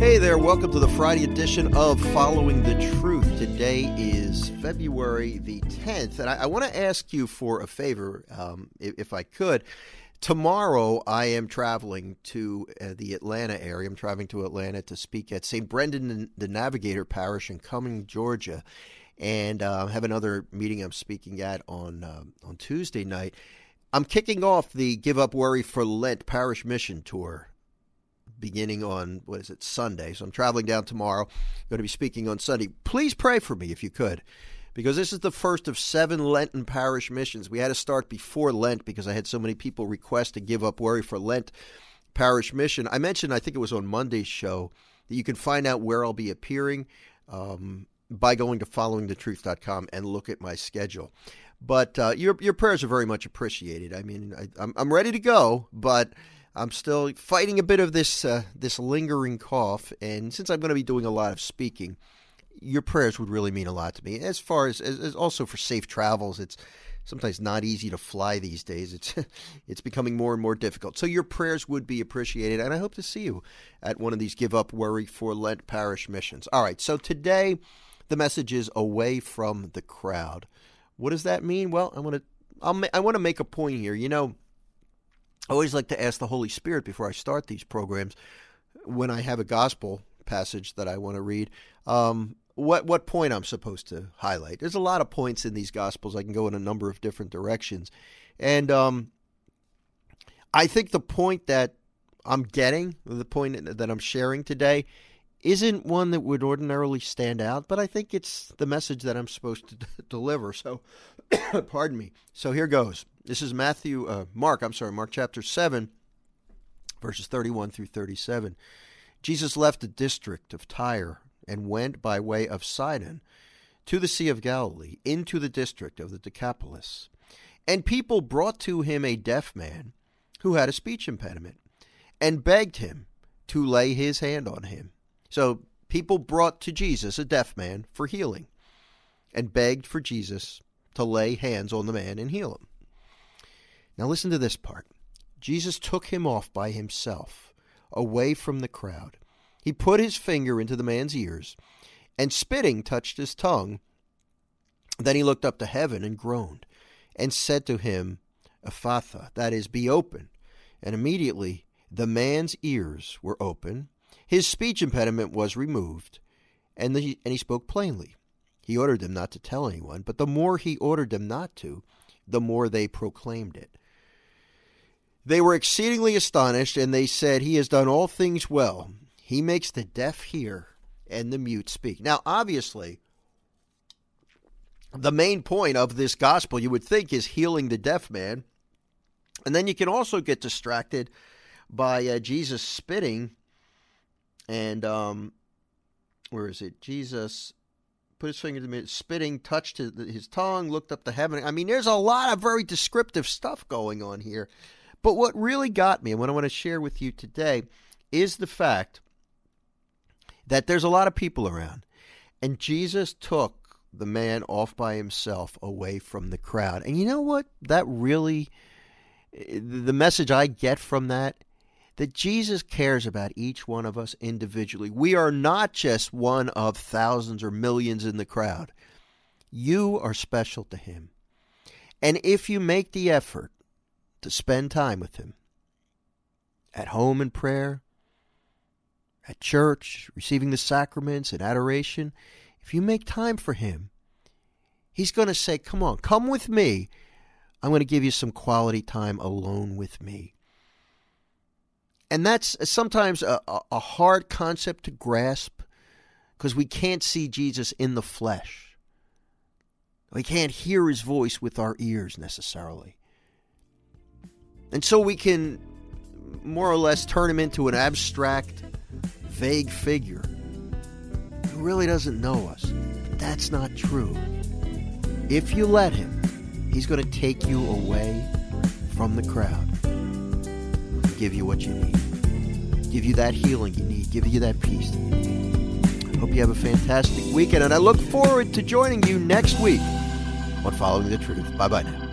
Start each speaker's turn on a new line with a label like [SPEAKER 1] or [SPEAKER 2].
[SPEAKER 1] Hey there, welcome to the Friday edition of Following the Truth. Today is February the 10th, and I, I want to ask you for a favor, um, if, if, I could. Tomorrow, I am traveling to uh, the Atlanta area. I'm traveling to Atlanta to speak at St. Brendan the Navigator Parish in Cumming, Georgia, and uh, have another meeting I'm speaking at on uh, on Tuesday night. I'm kicking off the Give Up Worry for Lent Parish Mission Tour beginning on what is it Sunday. So I'm traveling down tomorrow. Going to be speaking on Sunday. Please pray for me if you could, because this is the first of seven Lenten parish missions. We had to start before Lent because I had so many people request to give up worry for Lent parish mission. I mentioned I think it was on Monday's show that you can find out where I'll be appearing. Um, by going to followingthetruth.com and look at my schedule. But uh, your your prayers are very much appreciated. I mean, I, I'm I'm ready to go, but I'm still fighting a bit of this uh, this lingering cough, and since I'm going to be doing a lot of speaking, your prayers would really mean a lot to me. As far as, as, as also for safe travels, it's sometimes not easy to fly these days. It's it's becoming more and more difficult. So your prayers would be appreciated, and I hope to see you at one of these Give Up Worry for Lent parish missions. All right. So today, the message is away from the crowd. What does that mean? Well, I want to I want to make a point here. You know I always like to ask the Holy Spirit before I start these programs when I have a gospel passage that I want to read. Um, what what point I'm supposed to highlight? There's a lot of points in these gospels. I can go in a number of different directions, and um, I think the point that I'm getting, the point that I'm sharing today, isn't one that would ordinarily stand out, but I think it's the message that I'm supposed to d- deliver. So, pardon me. So here goes. This is Matthew, uh, Mark, I'm sorry, Mark chapter 7, verses 31 through 37. Jesus left the district of Tyre and went by way of Sidon to the Sea of Galilee, into the district of the Decapolis. And people brought to him a deaf man who had a speech impediment and begged him to lay his hand on him. So people brought to Jesus a deaf man for healing and begged for Jesus to lay hands on the man and heal him. Now listen to this part. Jesus took him off by himself, away from the crowd. He put his finger into the man's ears, and spitting touched his tongue. Then he looked up to heaven and groaned, and said to him, Ephphatha, that is, be open. And immediately the man's ears were open, his speech impediment was removed, and, the, and he spoke plainly. He ordered them not to tell anyone, but the more he ordered them not to, the more they proclaimed it. They were exceedingly astonished, and they said, He has done all things well. He makes the deaf hear and the mute speak. Now, obviously, the main point of this gospel, you would think, is healing the deaf man. And then you can also get distracted by uh, Jesus spitting and, um, where is it? Jesus put his finger to me, spitting, touched his tongue, looked up to heaven. I mean, there's a lot of very descriptive stuff going on here. But what really got me, and what I want to share with you today, is the fact that there's a lot of people around. And Jesus took the man off by himself away from the crowd. And you know what? That really, eh, the message I get from that, that Jesus cares about each one of us individually. We are not just one of thousands or millions in the crowd. You are special to him. And if you make the effort to spend time with Him. At home in prayer, at church, receiving the sacraments and adoration, if you make time for Him, He's going to say, Come on, come with me. I'm going to give you some quality time alone with me. And that's sometimes a, a hard concept to grasp because we can't see Jesus in the flesh. We can't hear his voice with our ears necessarily. And so we can more or less turn him into an abstract, vague figure who really doesn't know us. But that's not true. If you let him, he's going to take you away from the crowd give you what you need, give you that healing you need, give you that peace. Hope you have a fantastic weekend, and I look forward to joining you next week on Following the Truth. Bye bye now.